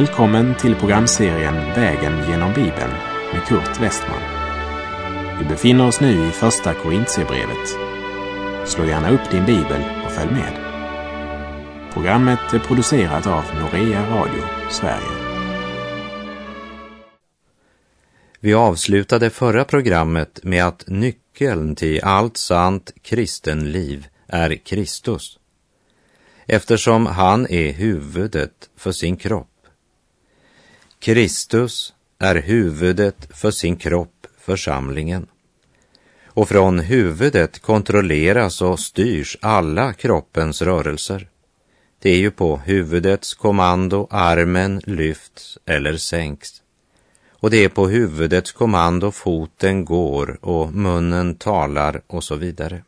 Välkommen till programserien Vägen genom Bibeln med Kurt Westman. Vi befinner oss nu i Första Korintierbrevet. Slå gärna upp din bibel och följ med. Programmet är producerat av Norea Radio Sverige. Vi avslutade förra programmet med att nyckeln till allt sant kristenliv är Kristus, eftersom han är huvudet för sin kropp. Kristus är huvudet för sin kropp, församlingen. Och från huvudet kontrolleras och styrs alla kroppens rörelser. Det är ju på huvudets kommando armen lyfts eller sänks. Och det är på huvudets kommando foten går och munnen talar och så vidare.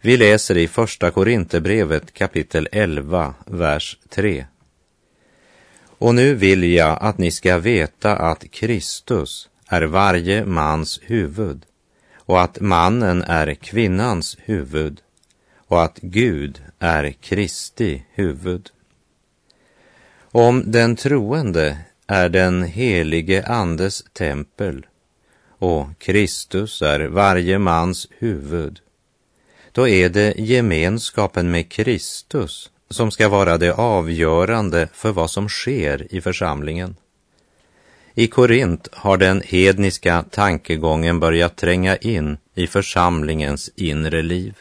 Vi läser i Första Korinthierbrevet kapitel 11, vers 3. Och nu vill jag att ni ska veta att Kristus är varje mans huvud och att mannen är kvinnans huvud och att Gud är Kristi huvud. Om den troende är den helige Andes tempel och Kristus är varje mans huvud, då är det gemenskapen med Kristus som ska vara det avgörande för vad som sker i församlingen. I Korint har den hedniska tankegången börjat tränga in i församlingens inre liv.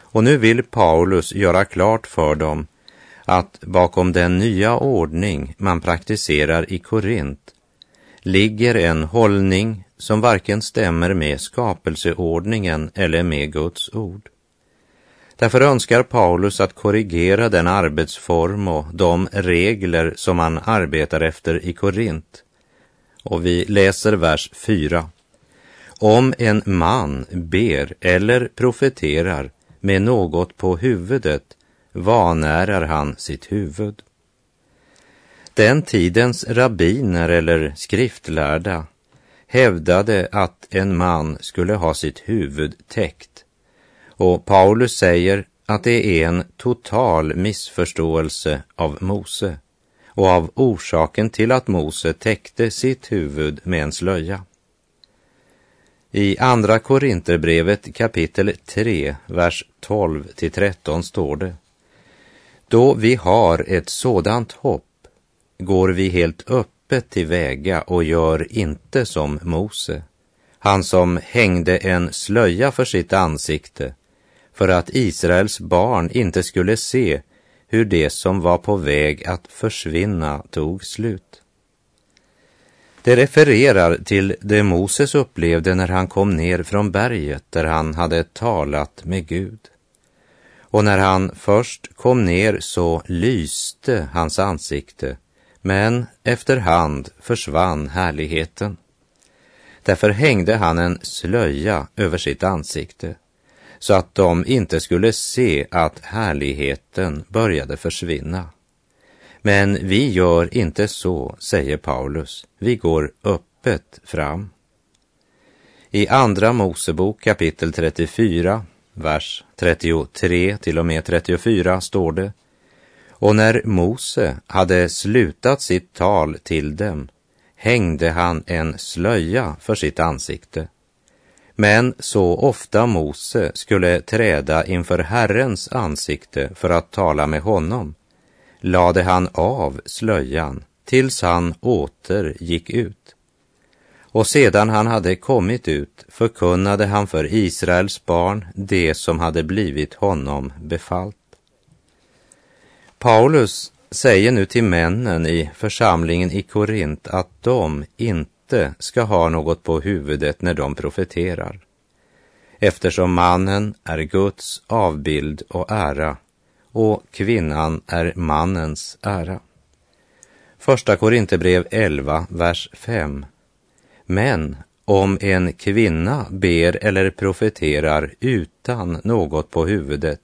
Och nu vill Paulus göra klart för dem att bakom den nya ordning man praktiserar i Korint ligger en hållning som varken stämmer med skapelseordningen eller med Guds ord. Därför önskar Paulus att korrigera den arbetsform och de regler som han arbetar efter i Korint. Och vi läser vers 4. Om en man ber eller profeterar med något på huvudet vanärar han sitt huvud. Den tidens rabbiner eller skriftlärda hävdade att en man skulle ha sitt huvud täckt och Paulus säger att det är en total missförståelse av Mose och av orsaken till att Mose täckte sitt huvud med en slöja. I Andra Korinterbrevet kapitel 3, vers 12 till 13 står det. Då vi har ett sådant hopp går vi helt öppet tillväga och gör inte som Mose, han som hängde en slöja för sitt ansikte för att Israels barn inte skulle se hur det som var på väg att försvinna tog slut. Det refererar till det Moses upplevde när han kom ner från berget där han hade talat med Gud. Och när han först kom ner så lyste hans ansikte, men efterhand försvann härligheten. Därför hängde han en slöja över sitt ansikte så att de inte skulle se att härligheten började försvinna. Men vi gör inte så, säger Paulus. Vi går öppet fram. I Andra Mosebok kapitel 34, vers 33 till och med 34 står det Och när Mose hade slutat sitt tal till dem hängde han en slöja för sitt ansikte men så ofta Mose skulle träda inför Herrens ansikte för att tala med honom lade han av slöjan tills han åter gick ut. Och sedan han hade kommit ut förkunnade han för Israels barn det som hade blivit honom befallt. Paulus säger nu till männen i församlingen i Korint att de inte inte ska ha något på huvudet när de profeterar, eftersom mannen är Guds avbild och ära och kvinnan är mannens ära. Första Korinthierbrev 11, vers 5. Men om en kvinna ber eller profeterar utan något på huvudet,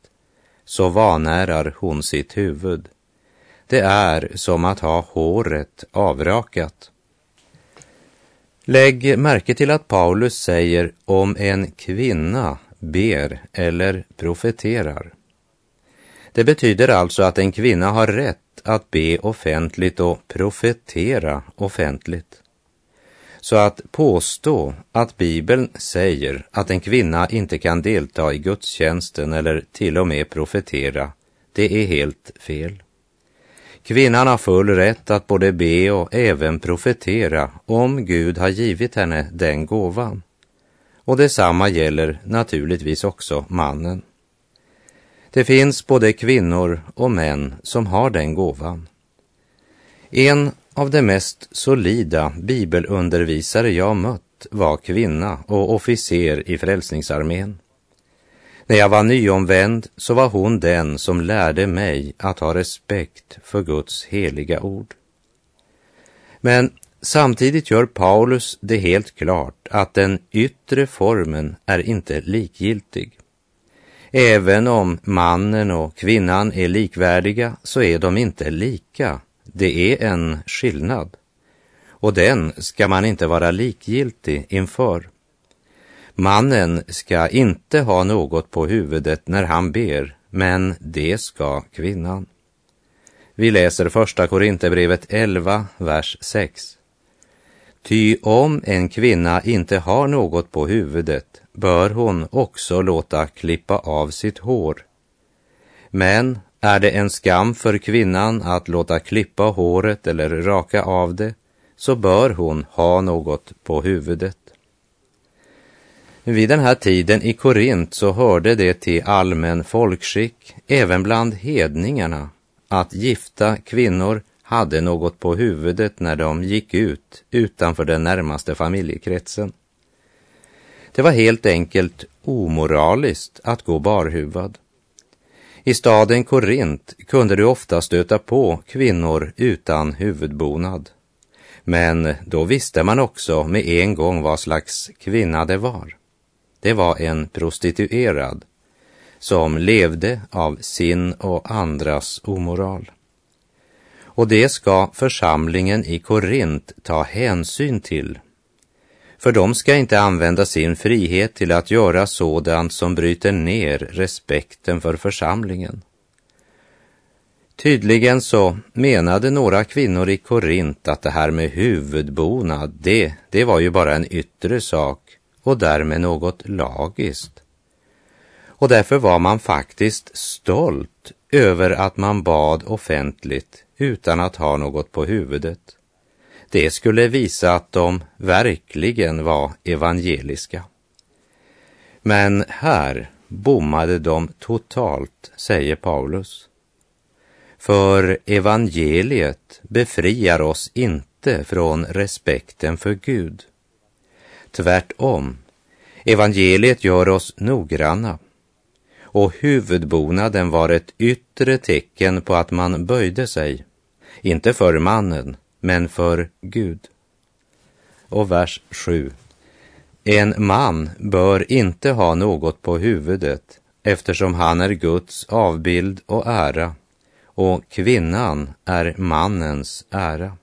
så vanärar hon sitt huvud. Det är som att ha håret avrakat. Lägg märke till att Paulus säger om en kvinna ber eller profeterar. Det betyder alltså att en kvinna har rätt att be offentligt och profetera offentligt. Så att påstå att Bibeln säger att en kvinna inte kan delta i gudstjänsten eller till och med profetera, det är helt fel. Kvinnan har full rätt att både be och även profetera om Gud har givit henne den gåvan. Och detsamma gäller naturligtvis också mannen. Det finns både kvinnor och män som har den gåvan. En av de mest solida bibelundervisare jag mött var kvinna och officer i Frälsningsarmén. När jag var nyomvänd så var hon den som lärde mig att ha respekt för Guds heliga ord. Men samtidigt gör Paulus det helt klart att den yttre formen är inte likgiltig. Även om mannen och kvinnan är likvärdiga så är de inte lika. Det är en skillnad. Och den ska man inte vara likgiltig inför. Mannen ska inte ha något på huvudet när han ber, men det ska kvinnan. Vi läser första Korinthierbrevet 11, vers 6. Ty om en kvinna inte har något på huvudet bör hon också låta klippa av sitt hår. Men är det en skam för kvinnan att låta klippa håret eller raka av det, så bör hon ha något på huvudet. Vid den här tiden i Korint så hörde det till allmän folkskick, även bland hedningarna, att gifta kvinnor hade något på huvudet när de gick ut utanför den närmaste familjekretsen. Det var helt enkelt omoraliskt att gå barhuvad. I staden Korint kunde du ofta stöta på kvinnor utan huvudbonad. Men då visste man också med en gång vad slags kvinna det var. Det var en prostituerad som levde av sin och andras omoral. Och det ska församlingen i Korint ta hänsyn till för de ska inte använda sin frihet till att göra sådant som bryter ner respekten för församlingen. Tydligen så menade några kvinnor i Korint att det här med huvudbonad, det, det var ju bara en yttre sak och därmed något lagiskt. Och därför var man faktiskt stolt över att man bad offentligt utan att ha något på huvudet. Det skulle visa att de verkligen var evangeliska. Men här bommade de totalt, säger Paulus. För evangeliet befriar oss inte från respekten för Gud. Tvärtom, evangeliet gör oss noggranna och huvudbonaden var ett yttre tecken på att man böjde sig, inte för mannen, men för Gud. Och vers 7. En man bör inte ha något på huvudet eftersom han är Guds avbild och ära och kvinnan är mannens ära.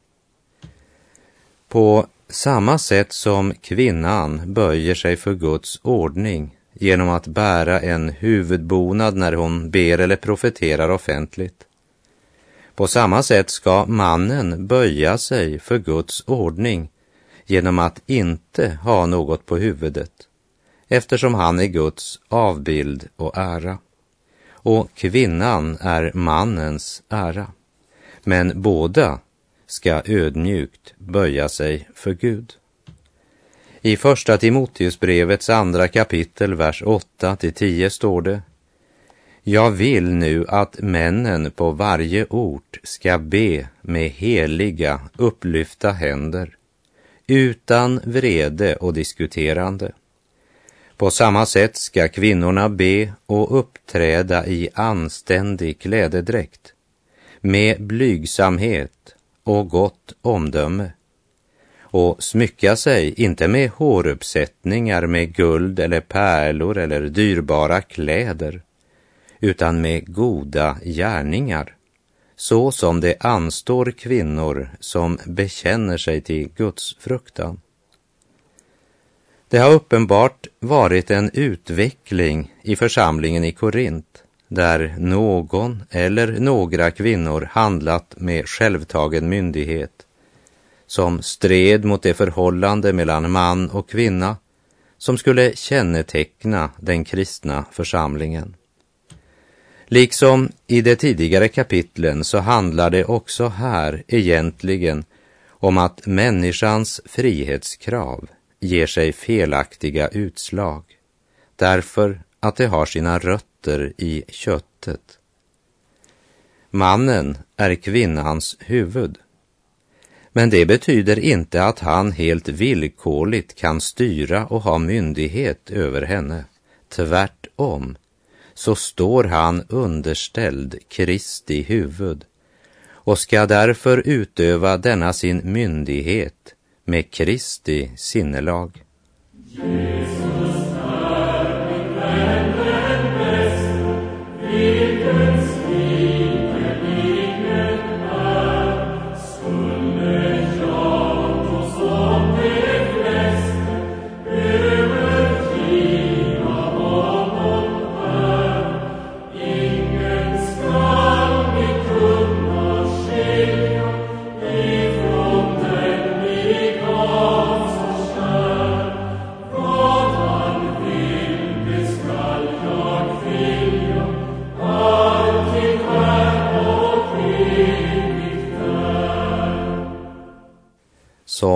På samma sätt som kvinnan böjer sig för Guds ordning genom att bära en huvudbonad när hon ber eller profeterar offentligt, på samma sätt ska mannen böja sig för Guds ordning genom att inte ha något på huvudet, eftersom han är Guds avbild och ära. Och kvinnan är mannens ära. Men båda ska ödmjukt böja sig för Gud. I första Timoteusbrevets andra kapitel, vers 8 till 10 står det jag vill nu att männen på varje ort ska be med heliga, upplyfta händer, utan vrede och diskuterande. På samma sätt ska kvinnorna be och uppträda i anständig klädedräkt, med blygsamhet och gott omdöme och smycka sig inte med håruppsättningar med guld eller pärlor eller dyrbara kläder utan med goda gärningar, så som det anstår kvinnor som bekänner sig till Guds fruktan. Det har uppenbart varit en utveckling i församlingen i Korint där någon eller några kvinnor handlat med självtagen myndighet som stred mot det förhållande mellan man och kvinna som skulle känneteckna den kristna församlingen. Liksom i de tidigare kapitlen så handlar det också här egentligen om att människans frihetskrav ger sig felaktiga utslag därför att det har sina rötter i köttet. Mannen är kvinnans huvud. Men det betyder inte att han helt villkorligt kan styra och ha myndighet över henne. Tvärtom så står han underställd Kristi huvud och ska därför utöva denna sin myndighet med Kristi sinnelag.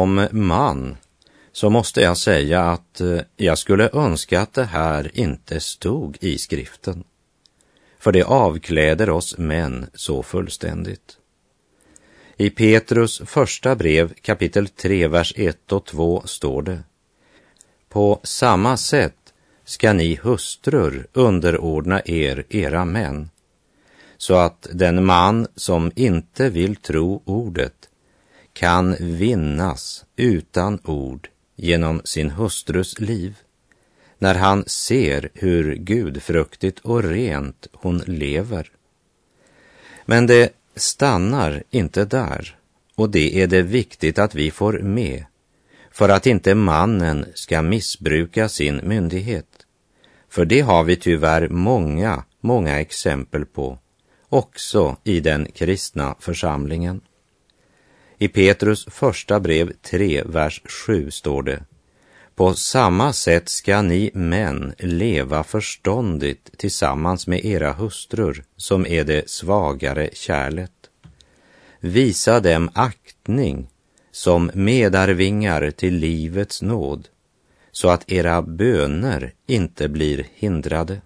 Som man så måste jag säga att eh, jag skulle önska att det här inte stod i skriften. För det avkläder oss män så fullständigt. I Petrus första brev kapitel 3, vers 1 och 2 står det. På samma sätt ska ni hustrur underordna er era män, så att den man som inte vill tro ordet kan vinnas utan ord genom sin hustrus liv när han ser hur gudfruktigt och rent hon lever. Men det stannar inte där och det är det viktigt att vi får med för att inte mannen ska missbruka sin myndighet. För det har vi tyvärr många, många exempel på, också i den kristna församlingen. I Petrus första brev 3, vers 7 står det På samma sätt ska ni män leva förståndigt tillsammans med era hustrur som är det svagare kärlet. Visa dem aktning som medarvingar till livets nåd så att era böner inte blir hindrade.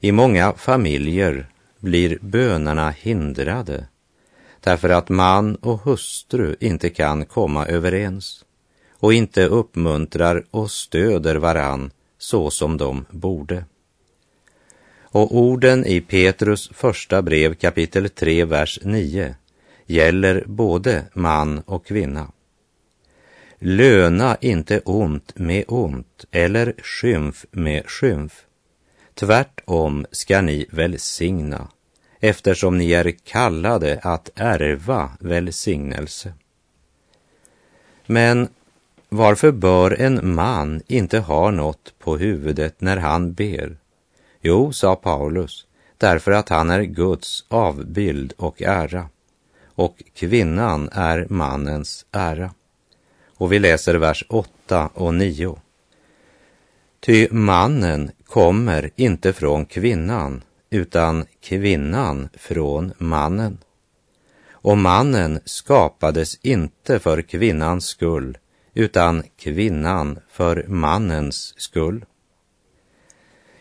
I många familjer blir bönerna hindrade därför att man och hustru inte kan komma överens och inte uppmuntrar och stöder varann så som de borde. Och orden i Petrus första brev kapitel 3, vers 9 gäller både man och kvinna. Löna inte ont med ont eller skymf med skymf. Tvärtom ska ni välsigna eftersom ni är kallade att ärva välsignelse. Men varför bör en man inte ha något på huvudet när han ber? Jo, sa Paulus, därför att han är Guds avbild och ära och kvinnan är mannens ära. Och vi läser vers 8 och 9. Ty mannen kommer inte från kvinnan utan kvinnan från mannen. Och mannen skapades inte för kvinnans skull, utan kvinnan för mannens skull.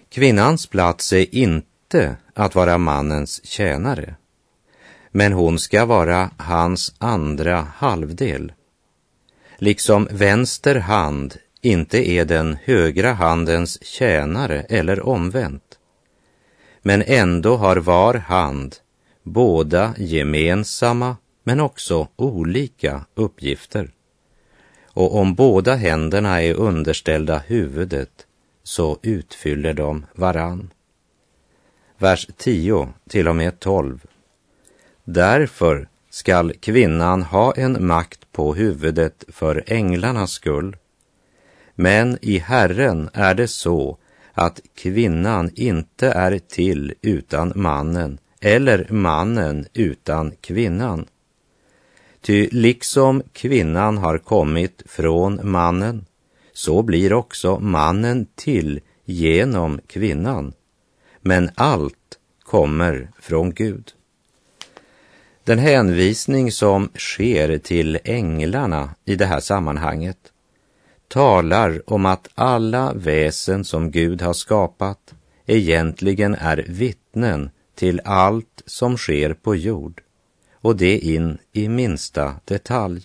Kvinnans plats är inte att vara mannens tjänare, men hon ska vara hans andra halvdel. Liksom vänster hand inte är den högra handens tjänare eller omvänt, men ändå har var hand båda gemensamma men också olika uppgifter. Och om båda händerna är underställda huvudet så utfyller de varann. Vers 10 till och med 12. Därför skall kvinnan ha en makt på huvudet för änglarnas skull. Men i Herren är det så att kvinnan inte är till utan mannen eller mannen utan kvinnan. Ty liksom kvinnan har kommit från mannen, så blir också mannen till genom kvinnan. Men allt kommer från Gud. Den hänvisning som sker till änglarna i det här sammanhanget talar om att alla väsen som Gud har skapat egentligen är vittnen till allt som sker på jord och det in i minsta detalj.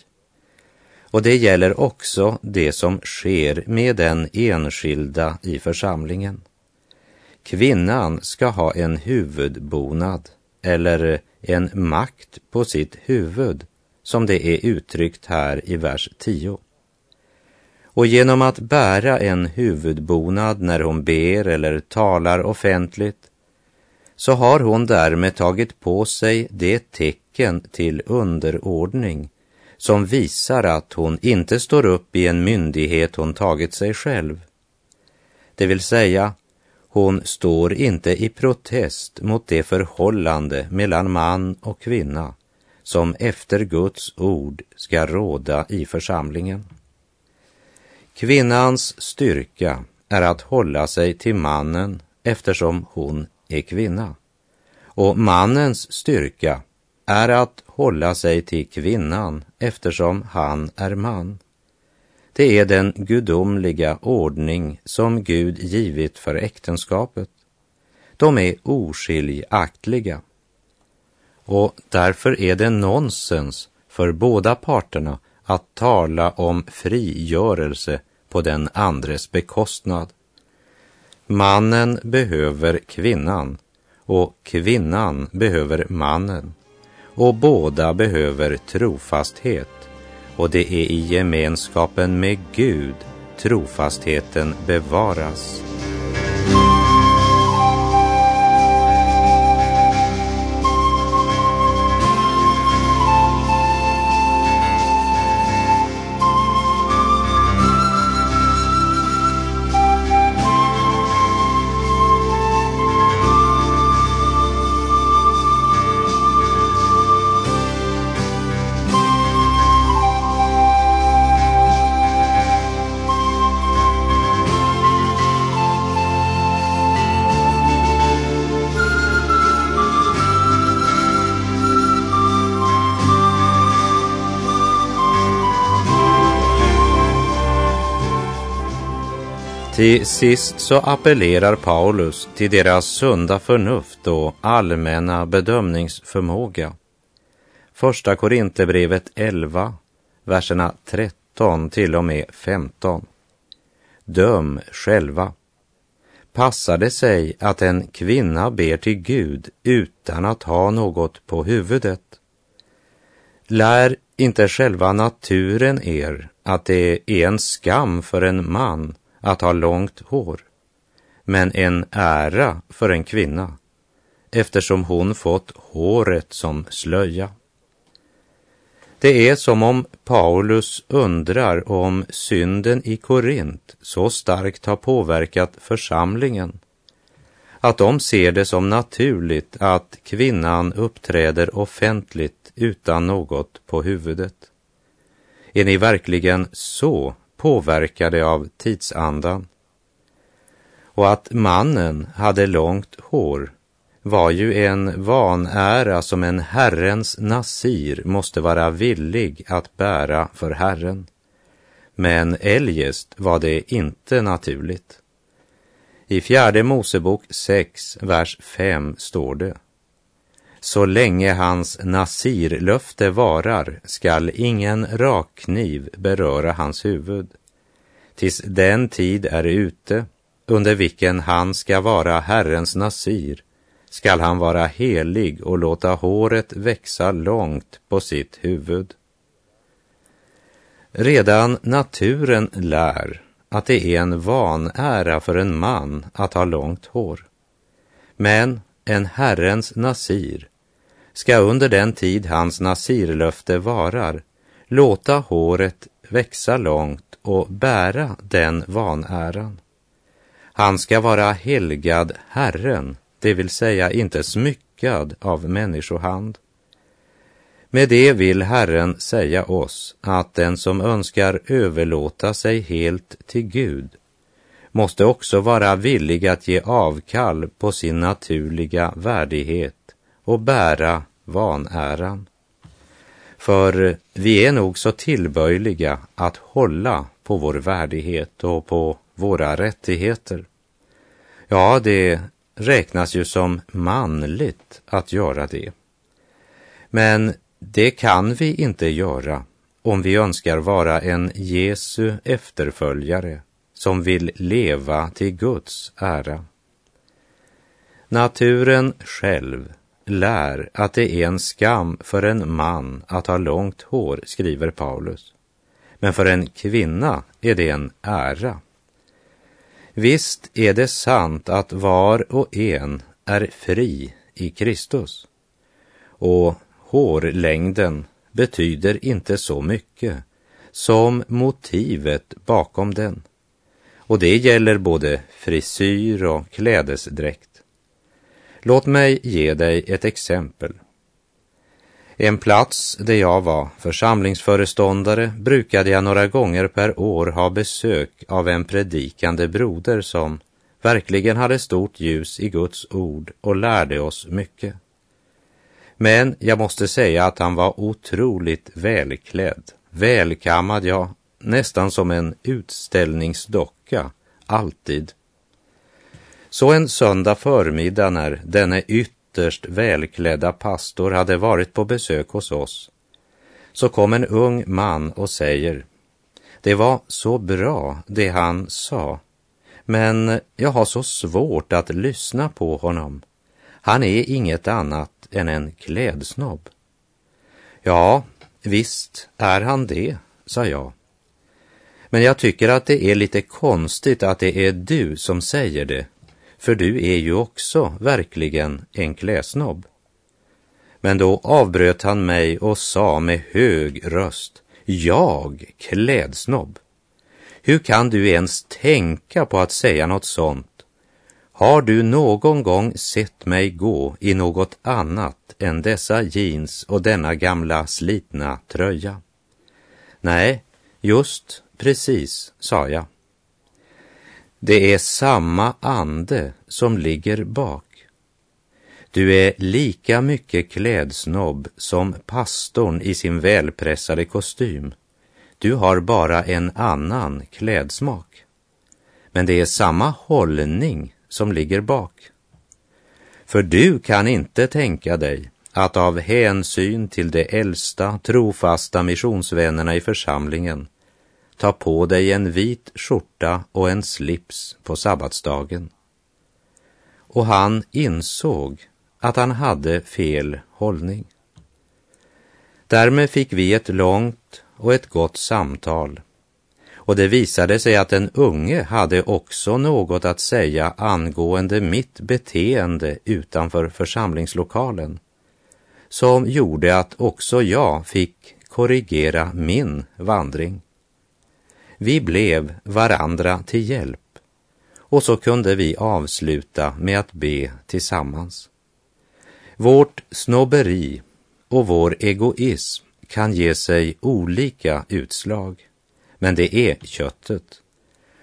Och det gäller också det som sker med den enskilda i församlingen. Kvinnan ska ha en huvudbonad eller en makt på sitt huvud som det är uttryckt här i vers 10. Och genom att bära en huvudbonad när hon ber eller talar offentligt så har hon därmed tagit på sig det tecken till underordning som visar att hon inte står upp i en myndighet hon tagit sig själv. Det vill säga, hon står inte i protest mot det förhållande mellan man och kvinna som efter Guds ord ska råda i församlingen. Kvinnans styrka är att hålla sig till mannen eftersom hon är kvinna. Och mannens styrka är att hålla sig till kvinnan eftersom han är man. Det är den gudomliga ordning som Gud givit för äktenskapet. De är oskiljaktliga. Och därför är det nonsens för båda parterna att tala om frigörelse på den andres bekostnad. Mannen behöver kvinnan och kvinnan behöver mannen och båda behöver trofasthet och det är i gemenskapen med Gud trofastheten bevaras. Till sist så appellerar Paulus till deras sunda förnuft och allmänna bedömningsförmåga. Första Korinthierbrevet 11, verserna 13 till och med 15. Döm själva. Passar det sig att en kvinna ber till Gud utan att ha något på huvudet? Lär inte själva naturen er att det är en skam för en man att ha långt hår, men en ära för en kvinna eftersom hon fått håret som slöja. Det är som om Paulus undrar om synden i Korint så starkt har påverkat församlingen att de ser det som naturligt att kvinnan uppträder offentligt utan något på huvudet. Är ni verkligen så påverkade av tidsandan. Och att mannen hade långt hår var ju en vanära som en Herrens nasir måste vara villig att bära för Herren. Men eljest var det inte naturligt. I fjärde Mosebok 6, vers 5 står det så länge hans nasirlöfte varar skall ingen rakkniv beröra hans huvud. Tills den tid är ute under vilken han ska vara Herrens nasir skall han vara helig och låta håret växa långt på sitt huvud. Redan naturen lär att det är en vanära för en man att ha långt hår. Men en Herrens nasir ska under den tid hans nasirlöfte varar låta håret växa långt och bära den vanäran. Han ska vara helgad Herren, det vill säga inte smyckad av människohand. Med det vill Herren säga oss att den som önskar överlåta sig helt till Gud måste också vara villig att ge avkall på sin naturliga värdighet och bära vanäran. För vi är nog så tillböjliga att hålla på vår värdighet och på våra rättigheter. Ja, det räknas ju som manligt att göra det. Men det kan vi inte göra om vi önskar vara en Jesu efterföljare som vill leva till Guds ära. Naturen själv lär att det är en skam för en man att ha långt hår, skriver Paulus. Men för en kvinna är det en ära. Visst är det sant att var och en är fri i Kristus. Och hårlängden betyder inte så mycket som motivet bakom den. Och det gäller både frisyr och klädesdräkt. Låt mig ge dig ett exempel. En plats där jag var församlingsföreståndare brukade jag några gånger per år ha besök av en predikande broder som verkligen hade stort ljus i Guds ord och lärde oss mycket. Men jag måste säga att han var otroligt välklädd, välkammad, ja, nästan som en utställningsdocka, alltid. Så en söndag förmiddag när denne ytterst välklädda pastor hade varit på besök hos oss, så kom en ung man och säger, det var så bra det han sa, men jag har så svårt att lyssna på honom. Han är inget annat än en klädsnobb. Ja, visst är han det, sa jag. Men jag tycker att det är lite konstigt att det är du som säger det, för du är ju också verkligen en kläsnobb. Men då avbröt han mig och sa med hög röst, jag klädsnobb? Hur kan du ens tänka på att säga något sånt? Har du någon gång sett mig gå i något annat än dessa jeans och denna gamla slitna tröja? Nej, just precis, sa jag. Det är samma ande som ligger bak. Du är lika mycket klädsnobb som pastorn i sin välpressade kostym. Du har bara en annan klädsmak. Men det är samma hållning som ligger bak. För du kan inte tänka dig att av hänsyn till de äldsta trofasta missionsvännerna i församlingen ta på dig en vit skjorta och en slips på sabbatsdagen. Och han insåg att han hade fel hållning. Därmed fick vi ett långt och ett gott samtal och det visade sig att den unge hade också något att säga angående mitt beteende utanför församlingslokalen som gjorde att också jag fick korrigera min vandring. Vi blev varandra till hjälp och så kunde vi avsluta med att be tillsammans. Vårt snobberi och vår egoism kan ge sig olika utslag, men det är köttet.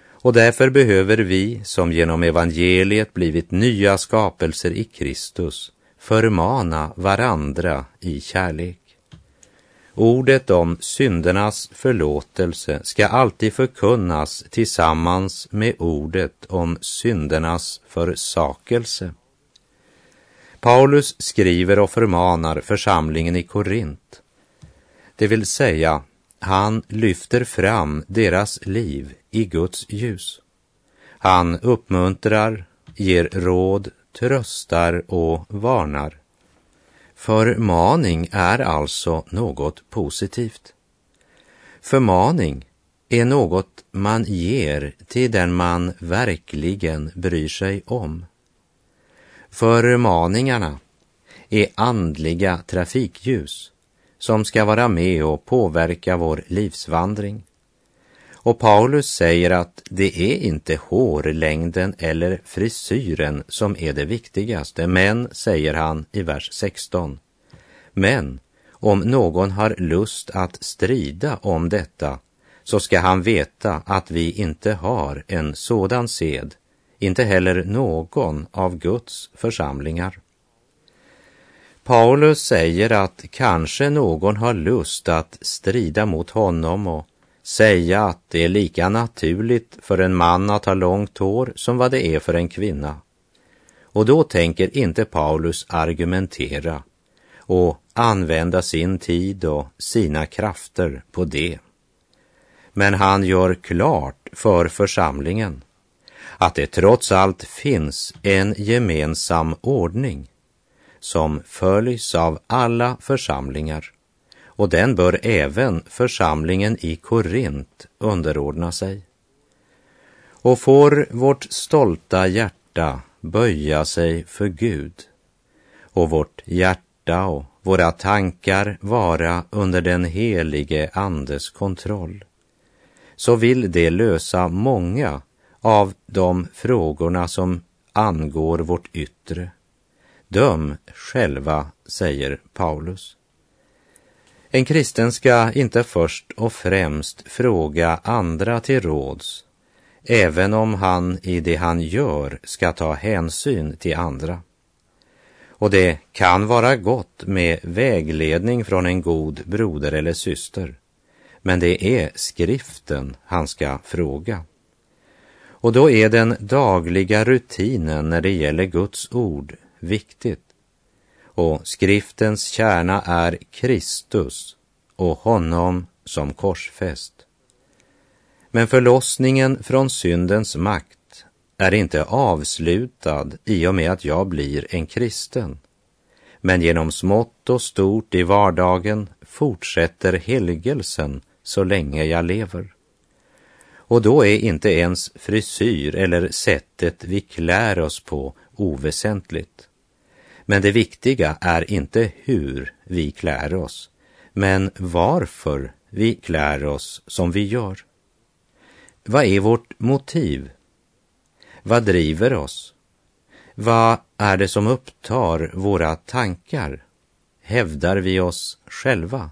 Och därför behöver vi, som genom evangeliet blivit nya skapelser i Kristus, förmana varandra i kärlek. Ordet om syndernas förlåtelse ska alltid förkunnas tillsammans med ordet om syndernas försakelse. Paulus skriver och förmanar församlingen i Korint. Det vill säga, han lyfter fram deras liv i Guds ljus. Han uppmuntrar, ger råd, tröstar och varnar. Förmaning är alltså något positivt. Förmaning är något man ger till den man verkligen bryr sig om. Förmaningarna är andliga trafikljus som ska vara med och påverka vår livsvandring. Och Paulus säger att det är inte hårlängden eller frisyren som är det viktigaste, men, säger han i vers 16, men om någon har lust att strida om detta så ska han veta att vi inte har en sådan sed, inte heller någon av Guds församlingar. Paulus säger att kanske någon har lust att strida mot honom och säga att det är lika naturligt för en man att ha långt hår som vad det är för en kvinna. Och då tänker inte Paulus argumentera och använda sin tid och sina krafter på det. Men han gör klart för församlingen att det trots allt finns en gemensam ordning som följs av alla församlingar och den bör även församlingen i Korint underordna sig. Och får vårt stolta hjärta böja sig för Gud och vårt hjärta och våra tankar vara under den helige Andes kontroll, så vill det lösa många av de frågorna som angår vårt yttre. Döm själva, säger Paulus. En kristen ska inte först och främst fråga andra till råds, även om han i det han gör ska ta hänsyn till andra. Och det kan vara gott med vägledning från en god broder eller syster, men det är skriften han ska fråga. Och då är den dagliga rutinen när det gäller Guds ord viktigt. Och skriftens kärna är Kristus och honom som korsfäst. Men förlossningen från syndens makt är inte avslutad i och med att jag blir en kristen. Men genom smått och stort i vardagen fortsätter helgelsen så länge jag lever. Och då är inte ens frisyr eller sättet vi klär oss på oväsentligt. Men det viktiga är inte hur vi klär oss, men varför vi klär oss som vi gör. Vad är vårt motiv? Vad driver oss? Vad är det som upptar våra tankar? Hävdar vi oss själva?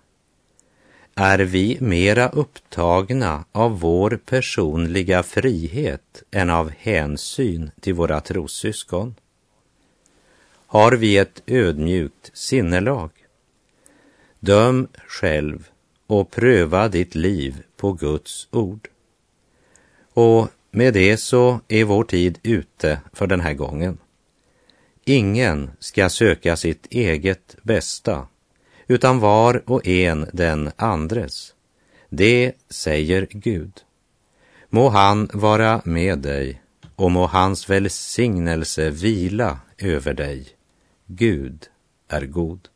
Är vi mera upptagna av vår personliga frihet än av hänsyn till våra trossyskon? Har vi ett ödmjukt sinnelag? Döm själv och pröva ditt liv på Guds ord. Och med det så är vår tid ute för den här gången. Ingen ska söka sitt eget bästa, utan var och en den andres. Det säger Gud. Må han vara med dig och må hans välsignelse vila över dig. Gud är god.